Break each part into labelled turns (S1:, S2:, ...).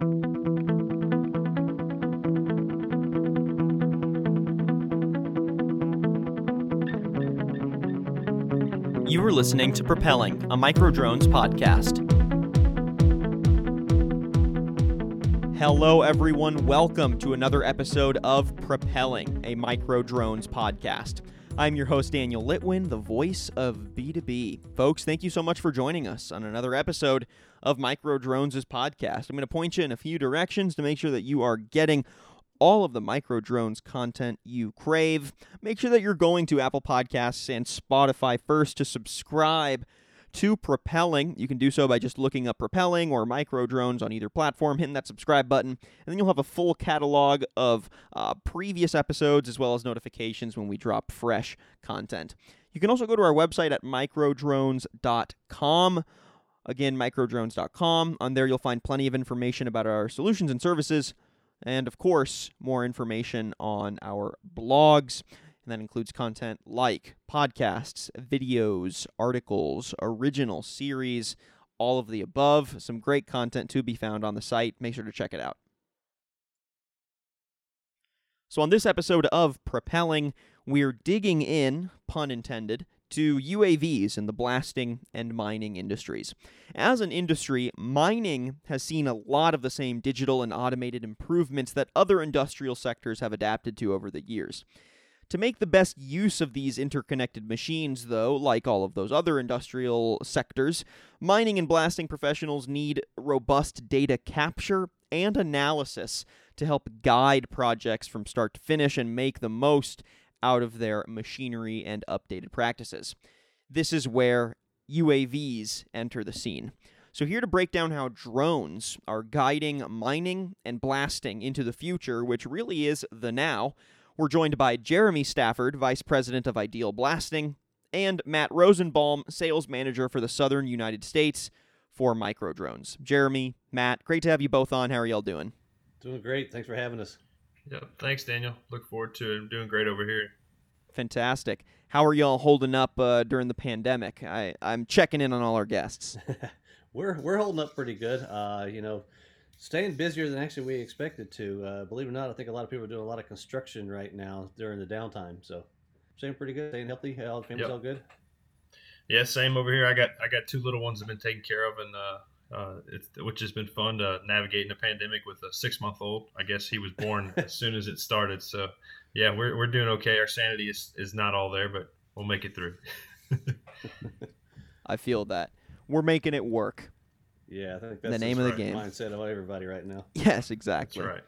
S1: You are listening to Propelling, a Microdrones podcast. Hello, everyone. Welcome to another episode of Propelling, a Microdrones podcast. I'm your host, Daniel Litwin, the voice of B2B. Folks, thank you so much for joining us on another episode of Microdrones' podcast. I'm going to point you in a few directions to make sure that you are getting all of the Microdrones content you crave. Make sure that you're going to Apple Podcasts and Spotify first to subscribe to Propelling. You can do so by just looking up Propelling or Microdrones on either platform, hitting that subscribe button, and then you'll have a full catalog of uh, previous episodes as well as notifications when we drop fresh content. You can also go to our website at microdrones.com. Again, microdrones.com. On there, you'll find plenty of information about our solutions and services and of course, more information on our blogs. And that includes content like podcasts, videos, articles, original series, all of the above. Some great content to be found on the site. Make sure to check it out. So, on this episode of Propelling, we're digging in, pun intended, to UAVs in the blasting and mining industries. As an industry, mining has seen a lot of the same digital and automated improvements that other industrial sectors have adapted to over the years. To make the best use of these interconnected machines, though, like all of those other industrial sectors, mining and blasting professionals need robust data capture and analysis to help guide projects from start to finish and make the most out of their machinery and updated practices. This is where UAVs enter the scene. So, here to break down how drones are guiding mining and blasting into the future, which really is the now, we're joined by Jeremy Stafford, Vice President of IdealBlasting, and Matt Rosenbalm, Sales Manager for the Southern United States for Microdrones. Jeremy, Matt, great to have you both on. How are y'all doing?
S2: Doing great. Thanks for having us.
S3: Yeah, thanks, Daniel. Look forward to it. I'm doing great over here.
S1: Fantastic. How are y'all holding up uh, during the pandemic? I, I'm checking in on all our guests.
S2: we're we're holding up pretty good. Uh, you know, staying busier than actually we expected to. Uh, believe it or not, I think a lot of people are doing a lot of construction right now during the downtime. So, staying pretty good, staying healthy. All the family's yep. all good.
S3: Yeah, same over here. I got I got two little ones that have been taken care of, and uh, uh, which has been fun to navigate in a pandemic with a six month old. I guess he was born as soon as it started. So, yeah, we're, we're doing okay. Our sanity is, is not all there, but we'll make it through.
S1: I feel that. We're making it work.
S2: Yeah, I think that's the name of the game. Mindset of everybody right now.
S1: Yes, exactly.
S3: That's right.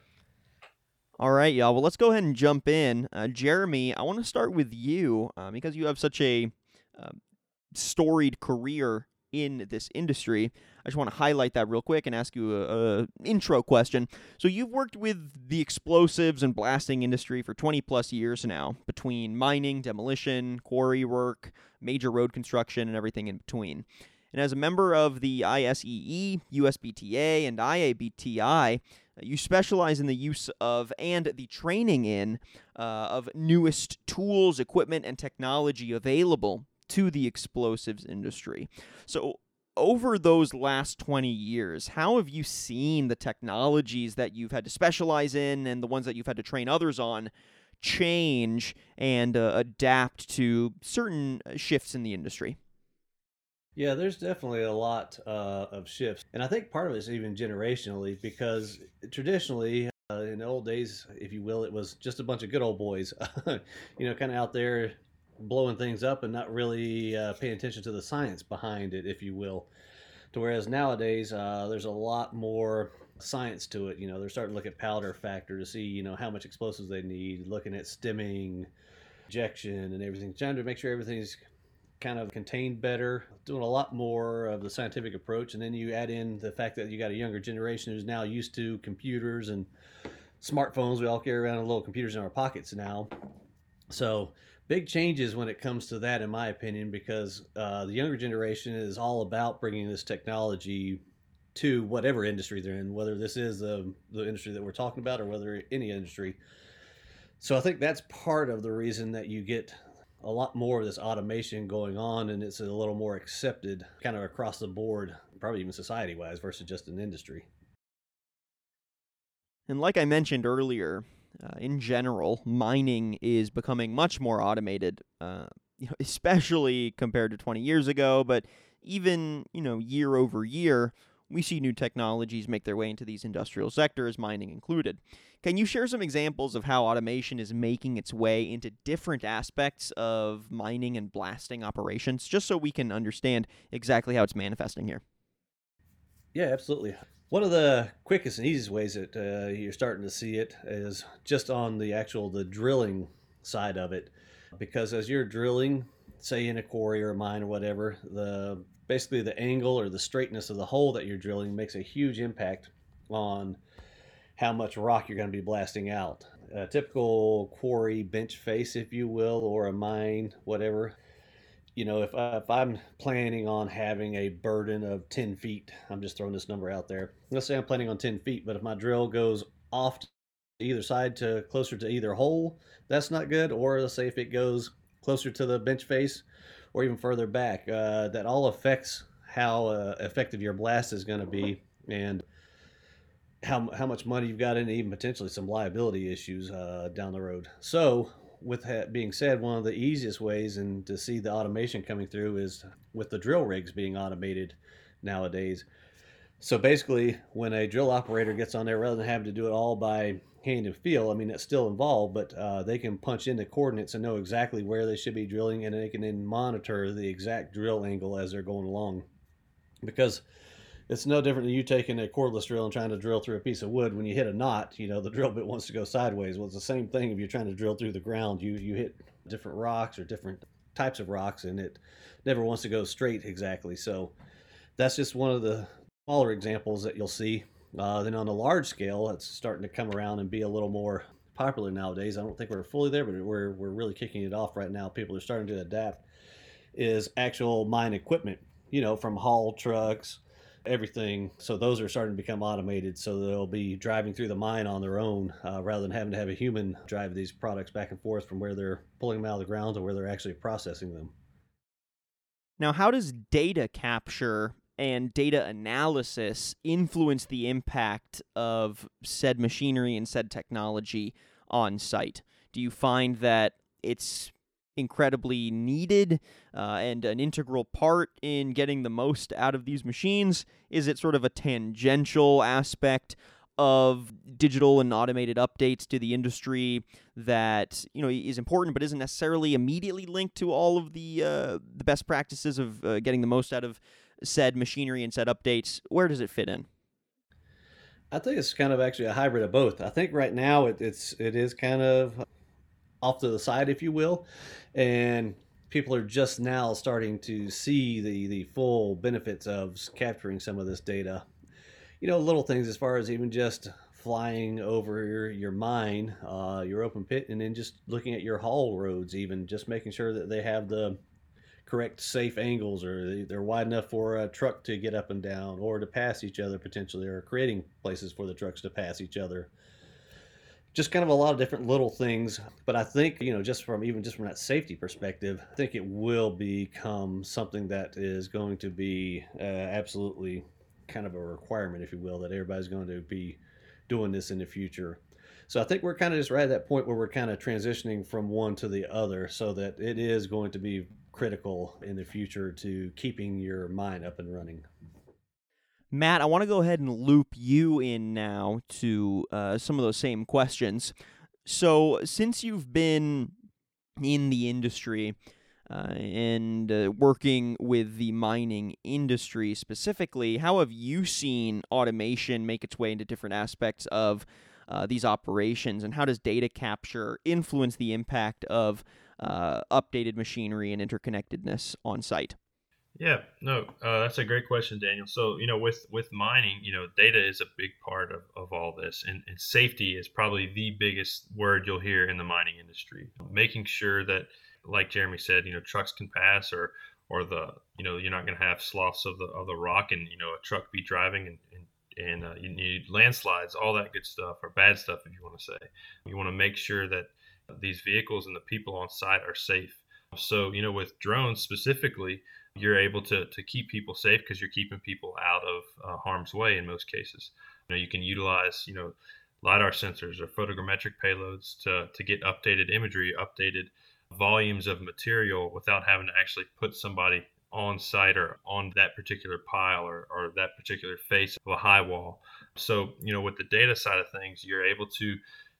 S1: All right, y'all. Well, let's go ahead and jump in. Uh, Jeremy, I want to start with you uh, because you have such a uh, storied career in this industry. I just want to highlight that real quick and ask you a, a, intro question. So you've worked with the explosives and blasting industry for 20 plus years now, between mining, demolition, quarry work, major road construction, and everything in between. And as a member of the ISEE, USBTA, and IABTI, you specialize in the use of and the training in uh, of newest tools, equipment, and technology available to the explosives industry. So, over those last 20 years, how have you seen the technologies that you've had to specialize in and the ones that you've had to train others on change and uh, adapt to certain uh, shifts in the industry?
S2: Yeah, there's definitely a lot uh, of shifts. And I think part of it is even generationally because traditionally, uh, in the old days, if you will, it was just a bunch of good old boys, you know, kind of out there blowing things up and not really uh, paying attention to the science behind it, if you will. To whereas nowadays, uh, there's a lot more science to it. You know, they're starting to look at powder factor to see, you know, how much explosives they need, looking at stemming, ejection, and everything, trying to make sure everything's kind of contained better, doing a lot more of the scientific approach. And then you add in the fact that you got a younger generation who's now used to computers and smartphones. We all carry around little computers in our pockets now. So big changes when it comes to that, in my opinion, because uh, the younger generation is all about bringing this technology to whatever industry they're in, whether this is the, the industry that we're talking about or whether any industry. So I think that's part of the reason that you get a lot more of this automation going on and it's a little more accepted kind of across the board, probably even society wise versus just an industry.
S1: And like I mentioned earlier, uh, in general, mining is becoming much more automated, uh, you know, especially compared to 20 years ago, but even, you know, year over year, we see new technologies make their way into these industrial sectors, mining included. Can you share some examples of how automation is making its way into different aspects of mining and blasting operations, just so we can understand exactly how it's manifesting here?
S2: Yeah, absolutely. One of the quickest and easiest ways that uh, you're starting to see it is just on the actual the drilling side of it, because as you're drilling, say in a quarry or a mine or whatever, the basically the angle or the straightness of the hole that you're drilling makes a huge impact on how much rock you're going to be blasting out. A typical quarry bench face, if you will, or a mine, whatever. You know, if, uh, if I'm planning on having a burden of 10 feet, I'm just throwing this number out there. Let's say I'm planning on 10 feet, but if my drill goes off to either side to closer to either hole, that's not good. Or let's say if it goes closer to the bench face or even further back, uh, that all affects how uh, effective your blast is going to be. And how, how much money you've got and even potentially some liability issues uh, down the road. So, with that being said, one of the easiest ways and to see the automation coming through is with the drill rigs being automated nowadays. So basically, when a drill operator gets on there, rather than having to do it all by hand and feel, I mean, it's still involved, but uh, they can punch in the coordinates and know exactly where they should be drilling, and they can then monitor the exact drill angle as they're going along. Because it's no different than you taking a cordless drill and trying to drill through a piece of wood. When you hit a knot, you know the drill bit wants to go sideways. Well, it's the same thing if you're trying to drill through the ground. You you hit different rocks or different types of rocks, and it never wants to go straight exactly. So that's just one of the smaller examples that you'll see. Uh, then on a large scale, it's starting to come around and be a little more popular nowadays. I don't think we're fully there, but we're we're really kicking it off right now. People are starting to adapt. Is actual mine equipment, you know, from haul trucks everything. So those are starting to become automated. So they'll be driving through the mine on their own uh, rather than having to have a human drive these products back and forth from where they're pulling them out of the ground to where they're actually processing them.
S1: Now, how does data capture and data analysis influence the impact of said machinery and said technology on site? Do you find that it's incredibly needed uh, and an integral part in getting the most out of these machines? Is it sort of a tangential aspect of digital and automated updates to the industry that you know is important but isn't necessarily immediately linked to all of the uh, the best practices of uh, getting the most out of said machinery and said updates? Where does it fit in?
S2: I think it's kind of actually a hybrid of both. I think right now it, it's it is kind of off to the side, if you will, and people are just now starting to see the the full benefits of capturing some of this data. You know, little things as far as even just flying over your, your mine, uh, your open pit, and then just looking at your haul roads, even just making sure that they have the correct safe angles or they're wide enough for a truck to get up and down or to pass each other potentially or creating places for the trucks to pass each other. Just kind of a lot of different little things but i think you know just from even just from that safety perspective i think it will become something that is going to be uh, absolutely kind of a requirement if you will that everybody's going to be doing this in the future. So i think we're kind of just right at that point where we're kind of transitioning from one to the other so that it is going to be critical in the future to keeping your mine up and running
S1: Matt, I want to go ahead and loop you in now to uh, some of those same questions. So, since you've been in the industry uh, and uh, working with the mining industry specifically, how have you seen automation make its way into different aspects of uh, these operations, and how does data capture influence the impact of uh, updated machinery and interconnectedness on site?
S3: Yeah, no, uh, that's a great question, Daniel. So, you know, with with mining, you know, data is a big part of, of all this, and, and safety is probably the biggest word you'll hear in the mining industry. Making sure that, like Jeremy said, you know, trucks can pass, or or the you know you're not going to have sloughs of the of the rock, and you know a truck be driving and and and uh, you need landslides, all that good stuff, or bad stuff, if you want to say. You want to make sure that these vehicles and the people on site are safe. So, you know, with drones specifically, you're able to, to keep people safe because you're keeping people out of uh, harm's way in most cases. You know, you can utilize, you know, LiDAR sensors or photogrammetric payloads to, to get updated imagery, updated volumes of material without having to actually put somebody on site or on that particular pile or, or that particular face of a high wall. So, you know, with the data side of things, you're able to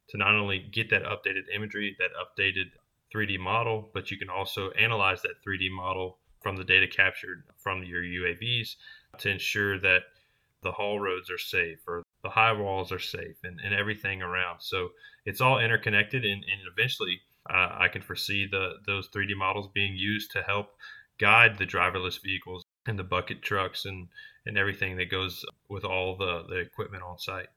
S3: to not only get that updated imagery, that updated 3D model, but you can also analyze that 3D model from the data captured from your UAVs to ensure that the haul roads are safe or the high walls are safe and, and everything around. So it's all interconnected and, and eventually uh, I can foresee the those 3D models being used to help guide the driverless vehicles and the bucket trucks and, and everything that goes with all the, the equipment on site.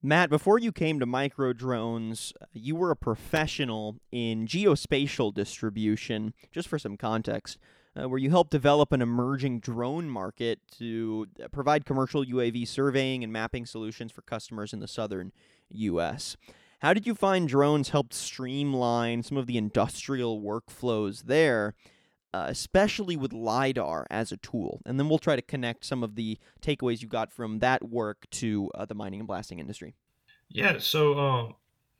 S1: Matt, before you came to Microdrones, you were a professional in geospatial distribution. Just for some context, uh, where you helped develop an emerging drone market to uh, provide commercial UAV surveying and mapping solutions for customers in the southern U.S. How did you find drones helped streamline some of the industrial workflows there, uh, especially with LiDAR as a tool? And then we'll try to connect some of the takeaways you got from that work to uh, the mining and blasting industry.
S3: Yeah, so um,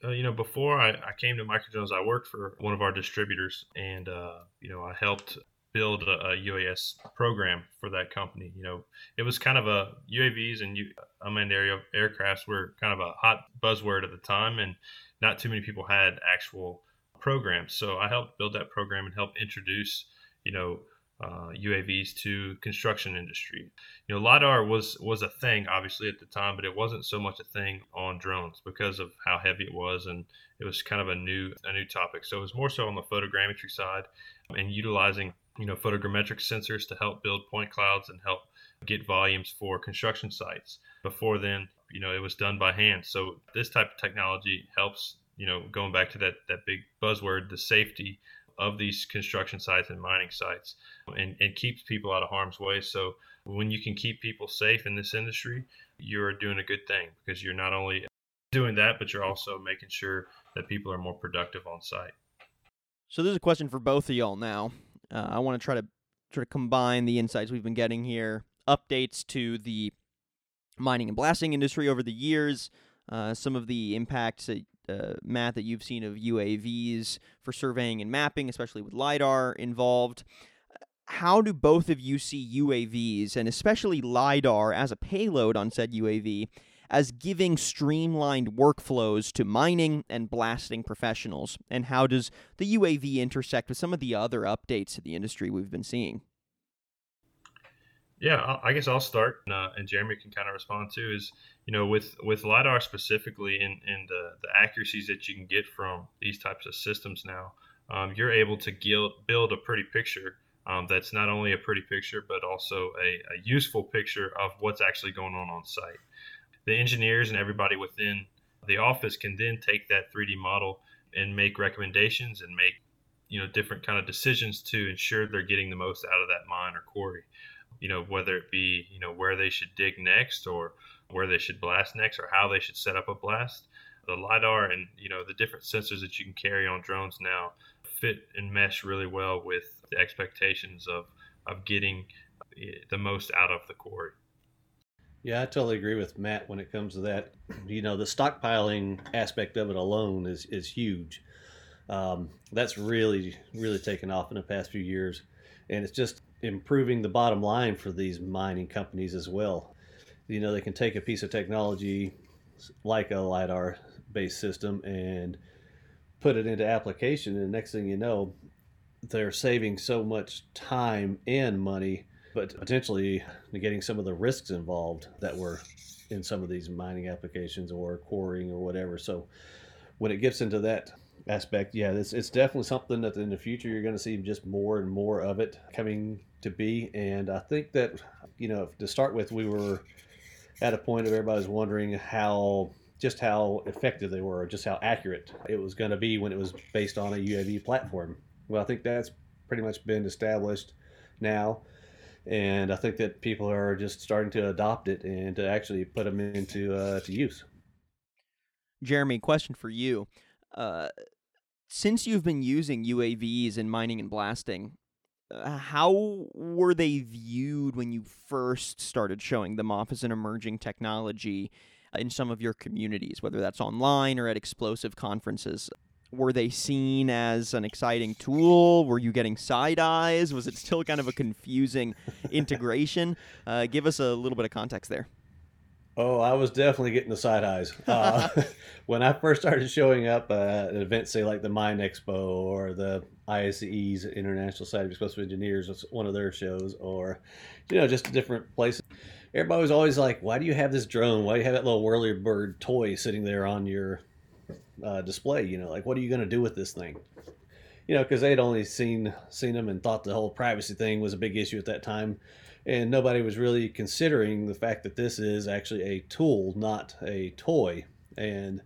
S3: uh, you know, before I, I came to Microdrones, I worked for one of our distributors, and uh, you know, I helped build a, a, UAS program for that company. You know, it was kind of a UAVs and unmanned aerial aircrafts were kind of a hot buzzword at the time, and not too many people had actual programs. So I helped build that program and help introduce, you know, uh, UAVs to construction industry. You know, lidar was was a thing obviously at the time, but it wasn't so much a thing on drones because of how heavy it was, and it was kind of a new a new topic. So it was more so on the photogrammetry side and utilizing you know photogrammetric sensors to help build point clouds and help get volumes for construction sites. Before then, you know, it was done by hand. So this type of technology helps, you know, going back to that that big buzzword, the safety of these construction sites and mining sites and, and keeps people out of harm's way. So when you can keep people safe in this industry, you're doing a good thing because you're not only doing that, but you're also making sure that people are more productive on site.
S1: So there's a question for both of y'all now. Uh, I want to try to try to combine the insights we've been getting here, updates to the mining and blasting industry over the years, uh, some of the impacts that uh, Matt that you've seen of UAVs for surveying and mapping, especially with lidar involved. How do both of you see UAVs and especially lidar as a payload on said UAV as giving streamlined workflows to mining and blasting professionals? And how does the UAV intersect with some of the other updates to the industry we've been seeing?
S3: Yeah, I guess I'll start, uh, and Jeremy can kind of respond too. Is you know with with lidar specifically, and and the the accuracies that you can get from these types of systems now, um, you're able to build a pretty picture um, that's not only a pretty picture but also a, a useful picture of what's actually going on on site the engineers and everybody within the office can then take that 3D model and make recommendations and make you know different kind of decisions to ensure they're getting the most out of that mine or quarry you know whether it be you know where they should dig next or where they should blast next or how they should set up a blast the lidar and you know the different sensors that you can carry on drones now fit and mesh really well with the expectations of of getting eh, the most out of the quarry
S2: yeah, I totally agree with Matt when it comes to that. You know, the stockpiling aspect of it alone is is huge. Um, that's really really taken off in the past few years, and it's just improving the bottom line for these mining companies as well. You know, they can take a piece of technology like a lidar based system and put it into application, and next thing you know, they're saving so much time and money but potentially negating some of the risks involved that were in some of these mining applications or quarrying or whatever. So when it gets into that aspect, yeah, it's, it's definitely something that in the future you're going to see just more and more of it coming to be. And I think that, you know, to start with, we were at a point of everybody's wondering how just how effective they were, just how accurate it was going to be when it was based on a UAV platform. Well, I think that's pretty much been established now and I think that people are just starting to adopt it and to actually put them into uh, to use.
S1: Jeremy, question for you: uh, Since you've been using UAVs in mining and blasting, uh, how were they viewed when you first started showing them off as an emerging technology? in some of your communities, whether that's online or at explosive conferences. Were they seen as an exciting tool? Were you getting side eyes? Was it still kind of a confusing integration? Uh, give us a little bit of context there.
S2: Oh, I was definitely getting the side eyes. Uh, when I first started showing up at an event, say like the Mine Expo or the ISE's International Society of Explosive Engineers, was one of their shows, or you know, just different places. Everybody was always like, "Why do you have this drone? Why do you have that little whirly bird toy sitting there on your uh, display? You know, like what are you going to do with this thing?" You know, because they'd only seen seen them and thought the whole privacy thing was a big issue at that time and nobody was really considering the fact that this is actually a tool, not a toy. And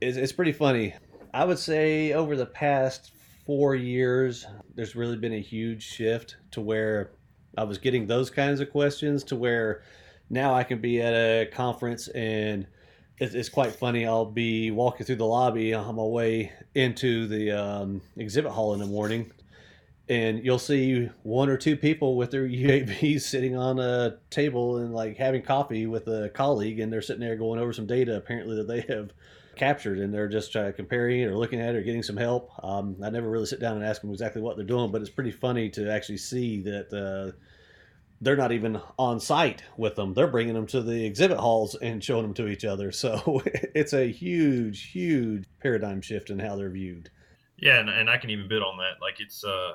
S2: it's, it's pretty funny. I would say over the past four years, there's really been a huge shift to where I was getting those kinds of questions to where now I can be at a conference and it's, quite funny. I'll be walking through the lobby on my way into the um, exhibit hall in the morning and you'll see one or two people with their UAVs sitting on a table and like having coffee with a colleague, and they're sitting there going over some data apparently that they have captured, and they're just uh, comparing it or looking at it or getting some help. Um, I never really sit down and ask them exactly what they're doing, but it's pretty funny to actually see that. Uh, they're not even on site with them. They're bringing them to the exhibit halls and showing them to each other. So it's a huge, huge paradigm shift in how they're viewed.
S3: Yeah, and, and I can even build on that. Like it's uh,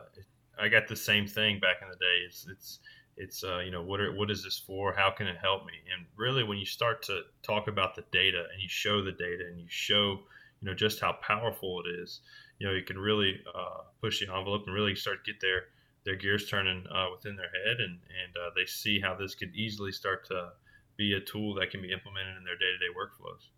S3: I got the same thing back in the day. It's it's it's uh, you know what are, what is this for? How can it help me? And really, when you start to talk about the data and you show the data and you show you know just how powerful it is, you know you can really uh, push the envelope and really start to get their their gears turning uh, within their head and and uh, they see how this could easily start to be a tool that can be implemented in their day to day workflows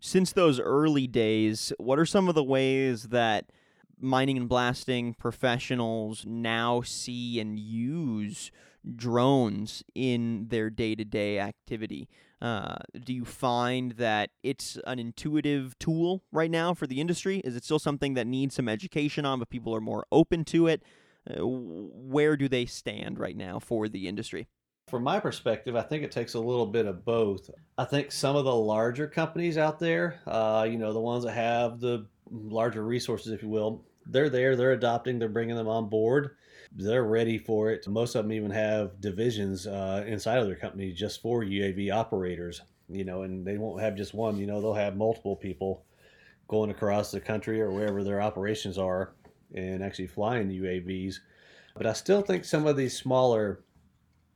S1: since those early days, what are some of the ways that mining and blasting professionals now see and use drones in their day to day activity? Uh, do you find that it's an intuitive tool right now for the industry? Is it still something that needs some education on, but people are more open to it? Uh, where do they stand right now for the industry?
S2: From my perspective, I think it takes a little bit of both. I think some of the larger companies out there, uh, you know, the ones that have the larger resources, if you will, they're there, they're adopting, they're bringing them on board. They're ready for it. Most of them even have divisions uh, inside of their company just for UAV operators, you know, and they won't have just one, you know, they'll have multiple people going across the country or wherever their operations are and actually flying the UAVs. But I still think some of these smaller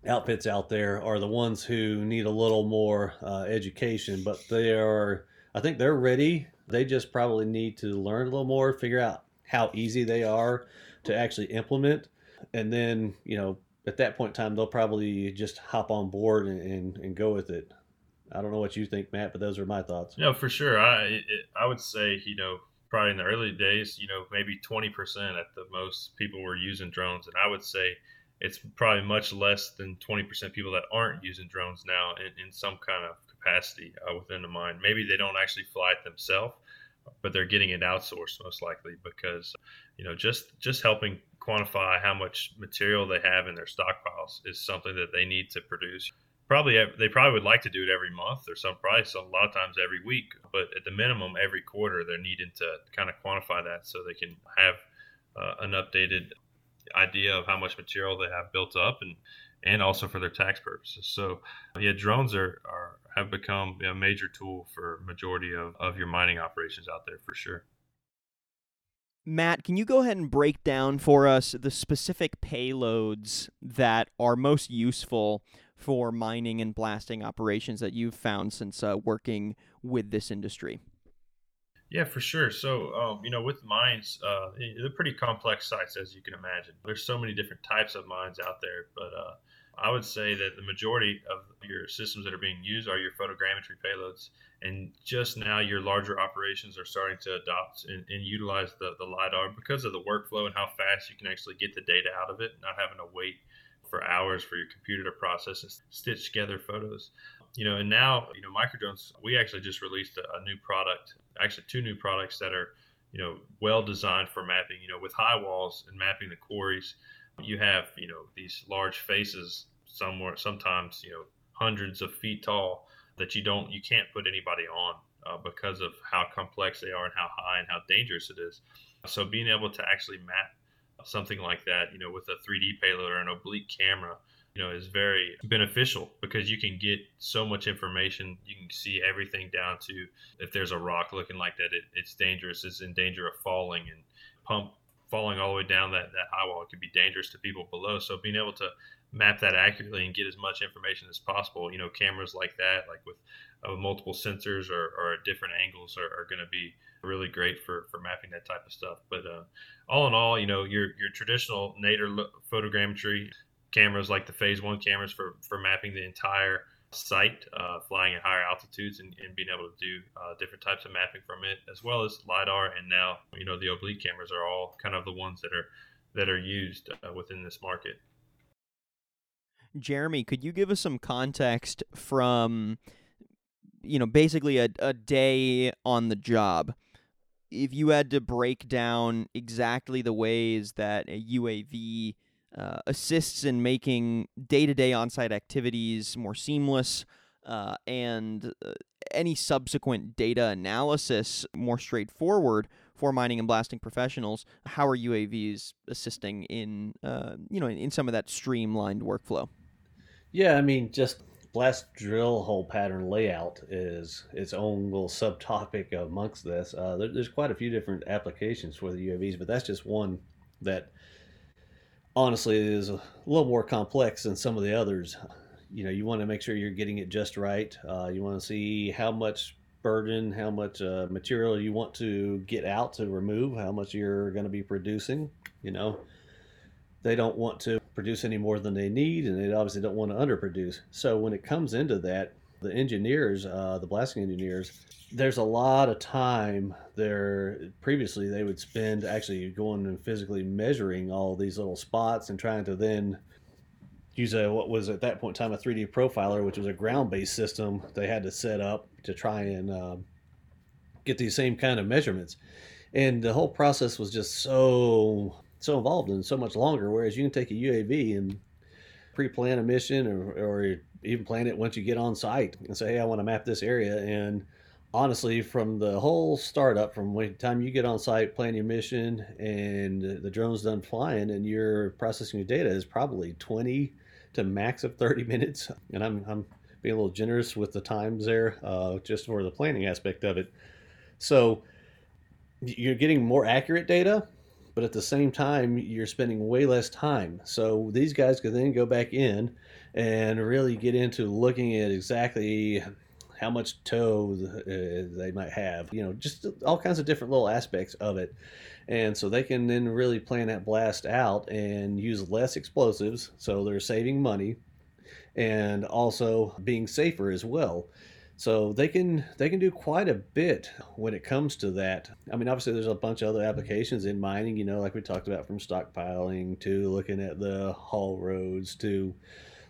S2: outfits out there are the ones who need a little more uh, education, but they are, I think they're ready. They just probably need to learn a little more, figure out how easy they are to actually implement. And then, you know, at that point in time, they'll probably just hop on board and, and, and go with it. I don't know what you think, Matt, but those are my thoughts.
S3: No, for sure. I I would say, you know, probably in the early days, you know, maybe 20% at the most people were using drones. And I would say it's probably much less than 20% people that aren't using drones now in, in some kind of capacity uh, within the mine. Maybe they don't actually fly it themselves, but they're getting it outsourced most likely because, you know, just just helping quantify how much material they have in their stockpiles is something that they need to produce. Probably they probably would like to do it every month or some price a lot of times every week, but at the minimum every quarter they're needing to kind of quantify that so they can have uh, an updated idea of how much material they have built up and and also for their tax purposes. So yeah, drones are, are have become a major tool for majority of, of your mining operations out there for sure.
S1: Matt, can you go ahead and break down for us the specific payloads that are most useful for mining and blasting operations that you've found since uh, working with this industry?
S3: Yeah, for sure. So, um, you know, with mines, uh, they're pretty complex sites, as you can imagine. There's so many different types of mines out there, but uh, I would say that the majority of your systems that are being used are your photogrammetry payloads. And just now, your larger operations are starting to adopt and, and utilize the, the LiDAR because of the workflow and how fast you can actually get the data out of it, not having to wait for hours for your computer to process and stitch together photos you know, and now, you know, microdrones, we actually just released a, a, new product, actually two new products that are, you know, well designed for mapping, you know, with high walls and mapping the quarries. You have, you know, these large faces somewhere, sometimes, you know, hundreds of feet tall that you don't you can't put anybody on uh, because of how complex they are and how high and how dangerous it is. So being able to actually map something like that, you know, with a 3D payload or an oblique camera, you know, is very beneficial because you can get so much information. You can see everything down to if there's a rock looking like that, it, it's dangerous. It's in danger of falling and pump falling all the way down that, that high wall. It could be dangerous to people below. So being able to map that accurately and get as much information as possible, you know, cameras like that, like with uh, multiple sensors or, or different angles are, are going to be really great for, for mapping that type of stuff. But uh, all in all, you know, your, your traditional nadir photogrammetry cameras like the Phase One cameras for, for mapping the entire site, uh, flying at higher altitudes and, and being able to do uh, different types of mapping from it, as well as lidar. And now, you know, the oblique cameras are all kind of the ones that are that are used uh, within this market.
S1: Jeremy, could you give us some context from, you know, basically a, a day on the job? If you had to break down exactly the ways that a UAV uh, assists in making day to day on site activities more seamless uh, and uh, any subsequent data analysis more straightforward for mining and blasting professionals. How are UAVs assisting in, uh, you know, in, in some of that streamlined workflow?
S2: Yeah, I mean, just blast drill hole pattern layout is its own little subtopic amongst this. Uh, there, there's quite a few different applications for the UAVs, but that's just one that honestly is a little more complex than some of the others. You know, you want to make sure you're getting it just right. Uh, you want to see how much burden, how much uh, material you want to get out to remove, how much you're going to be producing. You know, they don't want to produce any more than they need, and they obviously don't want to underproduce. So when it comes into that, the engineers, uh, the blasting engineers, there's a lot of time there. Previously, they would spend actually going and physically measuring all these little spots and trying to then use a what was at that point in time a 3D profiler, which was a ground-based system they had to set up to try and um, get these same kind of measurements. And the whole process was just so so involved and so much longer. Whereas you can take a UAV and pre-plan a mission or, or even plan it once you get on site and say, hey, I want to map this area and honestly, from the whole startup, from the time you get on site, plan your mission, and the drone's done flying, and you're processing your data is probably 20 to max of 30 minutes. And I'm, I'm being a little generous with the times there, uh, just for the planning aspect of it. So you're getting more accurate data, but at the same time, you're spending way less time. So these guys can then go back in and really get into looking at exactly how much toe uh, they might have, you know, just all kinds of different little aspects of it. And so they can then really plan that blast out and use less explosives. So they're saving money and also being safer as well. So they can they can do quite a bit when it comes to that. I mean, obviously there's a bunch of other mm-hmm. applications in mining, you know, like we talked about from stockpiling to looking at the haul roads to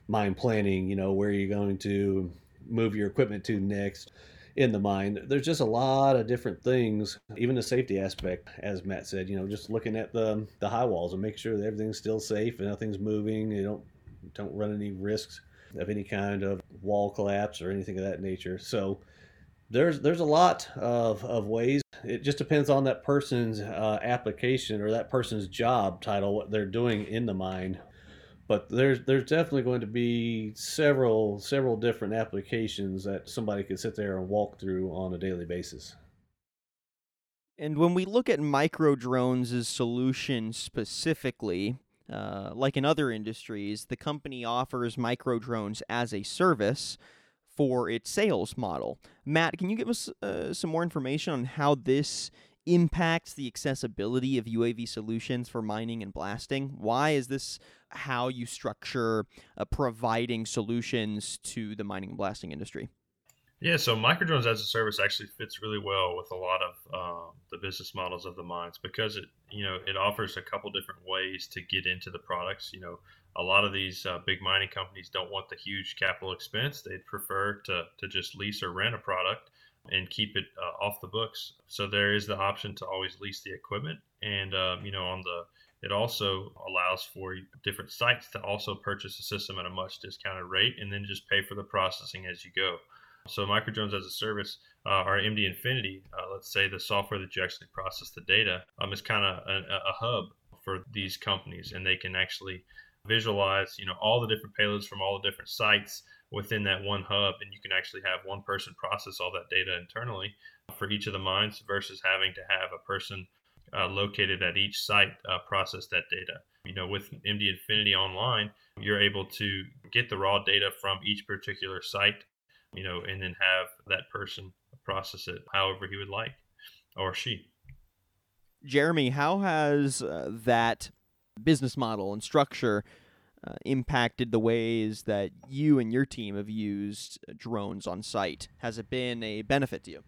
S2: mine planning, you know, where you're going to move your equipment to next in the mine. There's just a lot of different things, even the safety aspect, as Matt said, you know, just looking at the the high walls and making sure that everything's still safe and nothing's moving. You don't don't run any risks of any kind of wall collapse or anything of that nature. So there's there's a lot of, of ways. It just depends on that person's uh, application or that person's job title, what they're doing in the mine but there's there's definitely going to be several several different applications that somebody could sit there and walk through on a daily basis.
S1: And when we look at Microdrones' as solutions specifically, uh, like in other industries, the company offers Microdrones as a service for its sales model. Matt, can you give us uh, some more information on how this impacts the accessibility of UAV solutions for mining and blasting? Why is this how you structure uh, providing solutions to the mining and blasting industry?
S3: Yeah, so microdrones as a service actually fits really well with a lot of uh, the business models of the mines because it, you know, it offers a couple different ways to get into the products. You know, a lot of these uh, big mining companies don't want the huge capital expense; they'd prefer to to just lease or rent a product and keep it uh, off the books. So there is the option to always lease the equipment, and um, you know on the it also allows for different sites to also purchase a system at a much discounted rate and then just pay for the processing as you go. So microdrones as a service, uh, our MD Infinity, uh, let's say the software that you actually process the data, um, is kind of a, a hub for these companies, and they can actually visualize, you know, all the different payloads from all the different sites within that one hub, and you can actually have one person process all that data internally for each of the mines versus having to have a person uh, located at each site uh, process that data. You know, with MD Infinity Online, you're able to get the raw data from each particular site, you know, and then have that person process it however he would like or she.
S1: Jeremy, how has uh, that business model and structure uh, impacted the ways that you and your team have used uh, drones on site? Has it been a benefit to you?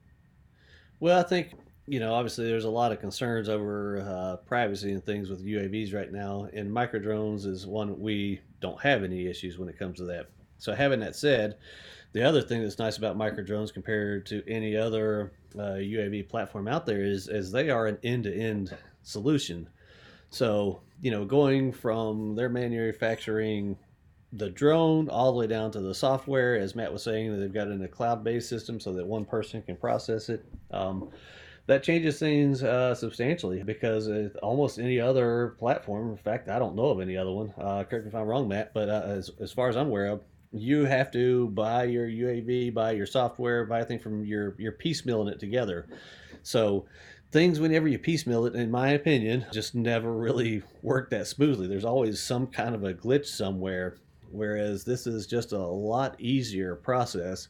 S2: Well, I think you know, obviously, there's a lot of concerns over uh, privacy and things with UAVs right now, and Microdrones is one we don't have any issues when it comes to that. So, having that said, the other thing that's nice about Microdrones compared to any other uh, UAV platform out there is, is they are an end-to-end solution. So, you know, going from their manufacturing the drone all the way down to the software, as Matt was saying, that they've got in a cloud-based system so that one person can process it. Um, that changes things uh, substantially because almost any other platform, in fact, I don't know of any other one. Uh, correct me if I'm wrong, Matt, but uh, as, as far as I'm aware of, you have to buy your UAV, buy your software, buy a thing from your you're piecemealing it together. So things whenever you piecemeal it, in my opinion, just never really work that smoothly. There's always some kind of a glitch somewhere. Whereas this is just a lot easier process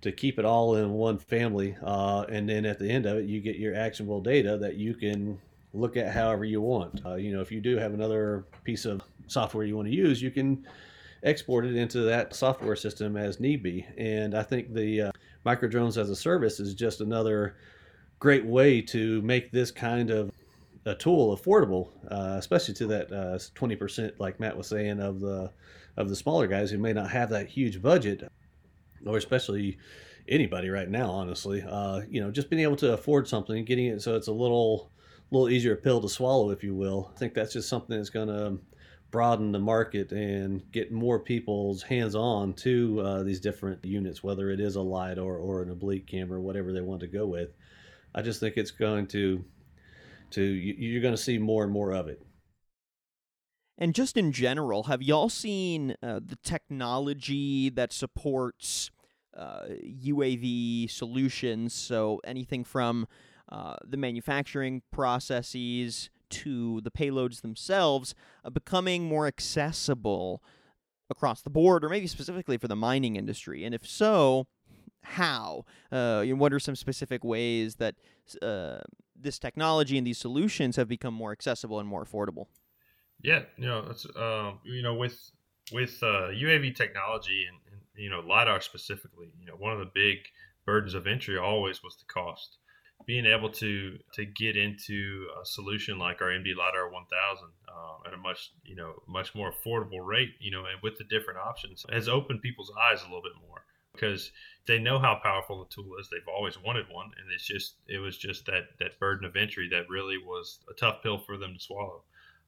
S2: to keep it all in one family. Uh, and then at the end of it, you get your actionable data that you can look at however you want. Uh, you know, if you do have another piece of software you want to use, you can export it into that software system as need be. And I think the uh, Microdrones as a service is just another great way to make this kind of a tool affordable, uh, especially to that uh, 20%, like Matt was saying, of the of the smaller guys who may not have that huge budget or especially anybody right now, honestly. Uh, you know, just being able to afford something, getting it so it's a little, little easier pill to swallow, if you will. I think that's just something that's going to broaden the market and get more people's hands on to uh, these different units, whether it is a LiDAR or, an oblique camera, whatever they want to go with. I just think it's going to, to you're going to see more and more of it.
S1: And just in general, have y'all seen uh, the technology that supports uh, UAV solutions? So anything from uh, the manufacturing processes to the payloads themselves uh, becoming more accessible across the board, or maybe specifically for the mining industry? And if so, how? Uh, what are some specific ways that uh, this technology and these solutions have become more accessible and more affordable?
S3: Yeah, you know, um, you know, with with uh, UAV technology and, and you know lidar specifically, you know, one of the big burdens of entry always was the cost. Being able to to get into a solution like our MD lidar 1000 uh, at a much you know much more affordable rate, you know, and with the different options has opened people's eyes a little bit more because they know how powerful the tool is. They've always wanted one, and it's just it was just that that burden of entry that really was a tough pill for them to swallow.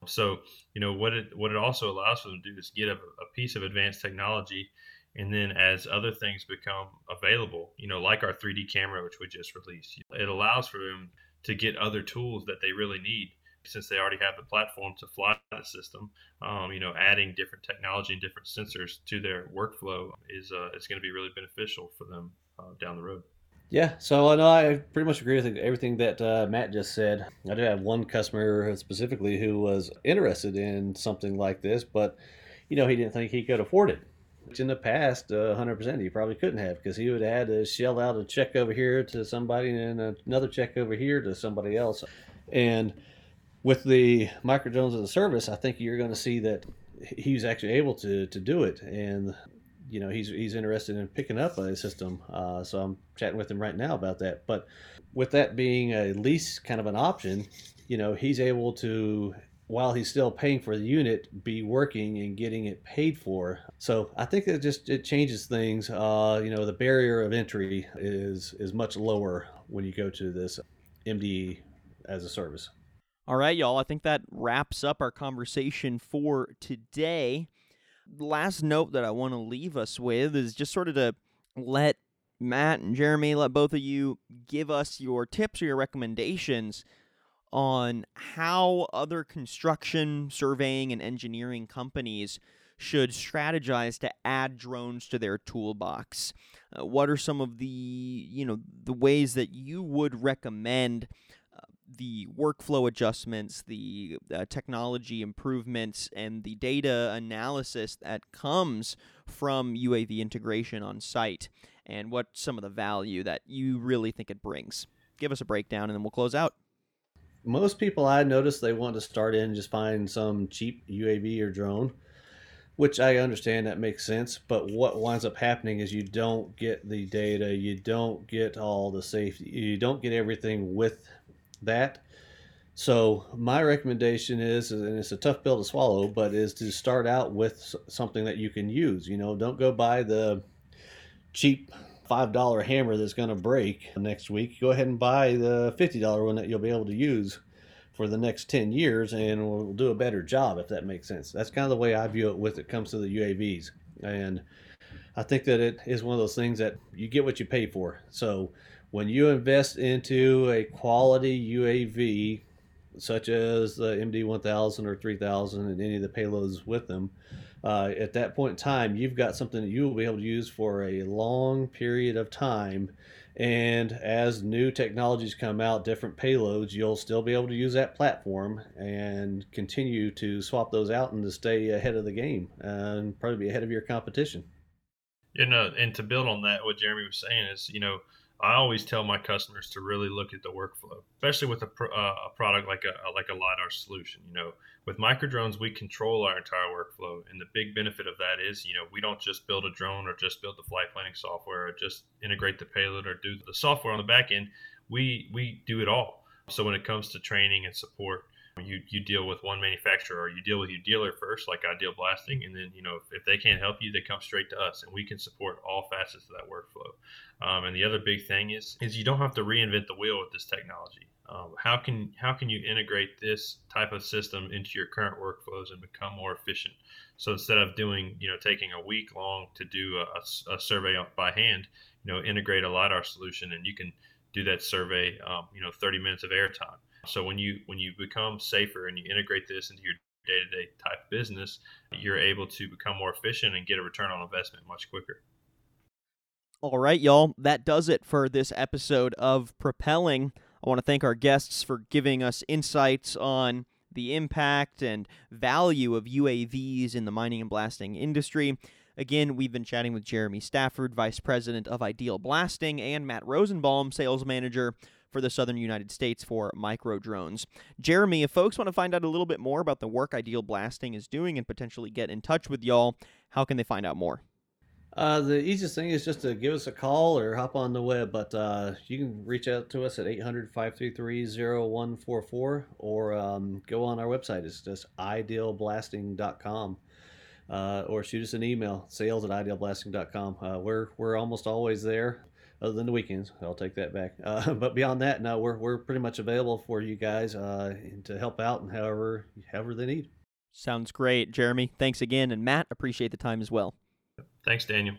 S3: So, you know, what it what it also allows for them to do is get a, a piece of advanced technology, and then as other things become available, you know, like our 3D camera, which we just released, it allows for them to get other tools that they really need since they already have the platform to fly the system. Um, you know, adding different technology and different sensors to their workflow is uh, is going to be really beneficial for them uh, down the road.
S2: Yeah, so I know I pretty much agree with everything that uh, Matt just said. I do have one customer specifically who was interested in something like this, but you know he didn't think he could afford it. Which in the past, uh, 100% he probably couldn't have because he would have had to shell out a check over here to somebody and another check over here to somebody else. And with the Microdrones as a service, I think you're going to see that he's actually able to to do it. And you know he's he's interested in picking up a system. Uh, so I'm chatting with him right now about that. But with that being a lease kind of an option, you know he's able to while he's still paying for the unit be working and getting it paid for. So i think it just it changes things. Uh, you know the barrier of entry is is much lower when you go to this mde as a service.
S1: All right y'all. I think that wraps up our conversation for today. Last note that I want to leave us with is just sort of to let Matt and Jeremy, let both of you give us your tips or your recommendations on how other construction, surveying, and engineering companies should strategize to add drones to their toolbox. Uh, what are some of the you know the ways that you would recommend uh, the workflow adjustments, the uh, technology improvements, and the data analysis that comes from UAV integration on site, and what some of the value that you really think it brings. Give us a breakdown, and then we'll close out.
S2: Most people I notice they want to start in just find some cheap UAV or drone, which I understand that makes sense. But what winds up happening is you don't get the data, you don't get all the safety, you don't get everything with that. So my recommendation is, and it's a tough pill to swallow, but is to start out with something that you can use. You know, don't go buy the cheap five dollar hammer that's going to break next week. Go ahead and buy the fifty dollar one that you'll be able to use for the next 10 years and we'll do a better job if that makes sense that's kind of the way i view it with it comes to the uavs and i think that it is one of those things that you get what you pay for so when you invest into a quality uav such as the md1000 or 3000 and any of the payloads with them uh, at that point in time you've got something that you will be able to use for a long period of time and as new technologies come out, different payloads, you'll still be able to use that platform and continue to swap those out and to stay ahead of the game and probably be ahead of your competition.
S3: You know, and to build on that, what Jeremy was saying is, you know, I always tell my customers to really look at the workflow, especially with a, uh, a product like a like a lidar solution. You know, with Microdrones, we control our entire workflow, and the big benefit of that is, you know, we don't just build a drone or just build the flight planning software or just integrate the payload or do the software on the back end. We we do it all. So when it comes to training and support, you you deal with one manufacturer or you deal with your dealer first like IdealBlasting and then you know if, if they can't help you they come straight to us and we can support all facets of that workflow. Um, and the other big thing is is you don't have to reinvent the wheel with this technology. Um, how can how can you integrate this type of system into your current workflows and become more efficient? So instead of doing you know taking a week long to do a, a survey by hand you know integrate a lidar solution and you can do that survey um, you know 30 minutes of airtime so when you when you become safer and you integrate this into your day-to-day type business, you're able to become more efficient and get a return on investment much quicker.
S1: All right, y'all. That does it for this episode of Propelling. I want to thank our guests for giving us insights on the impact and value of UAVs in the mining and blasting industry. Again, we've been chatting with Jeremy Stafford, Vice President of IdealBlasting, and Matt Rosenbalm, Sales Manager for the southern United States for Microdrones. Jeremy, if folks want to find out a little bit more about the work IdealBlasting is doing and potentially get in touch with y'all, how can they find out more?
S2: Uh, the easiest thing is just to give us a call or hop on the web, but uh, you can reach out to us at 800 533 0144 or um, go on our website. It's just idealblasting.com. Uh, or shoot us an email, sales at idealblasting.com. Uh, we're, we're almost always there other than the weekends. I'll take that back. Uh, but beyond that, no, we're we're pretty much available for you guys uh, to help out and however however they need.
S1: Sounds great, Jeremy. Thanks again, and Matt, appreciate the time as well.
S3: Thanks, Daniel.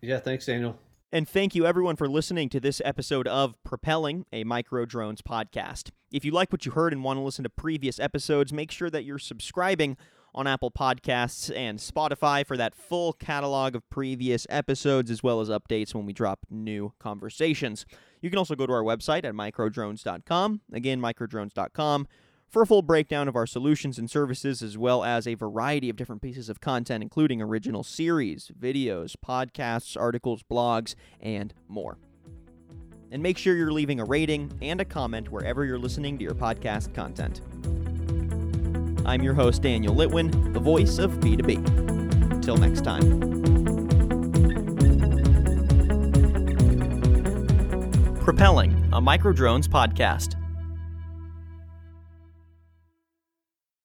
S2: Yeah, thanks, Daniel.
S1: And thank you everyone for listening to this episode of Propelling, a Microdrones podcast. If you like what you heard and want to listen to previous episodes, make sure that you're subscribing on Apple Podcasts and Spotify for that full catalog of previous episodes as well as updates when we drop new conversations. You can also go to our website at microdrones.com. Again, microdrones.com for a full breakdown of our solutions and services, as well as a variety of different pieces of content, including original series, videos, podcasts, articles, blogs, and more. And make sure you're leaving a rating and a comment wherever you're listening to your podcast content. I'm your host, Daniel Litwin, the voice of B2B. Until next time. Propelling, a Microdrones podcast.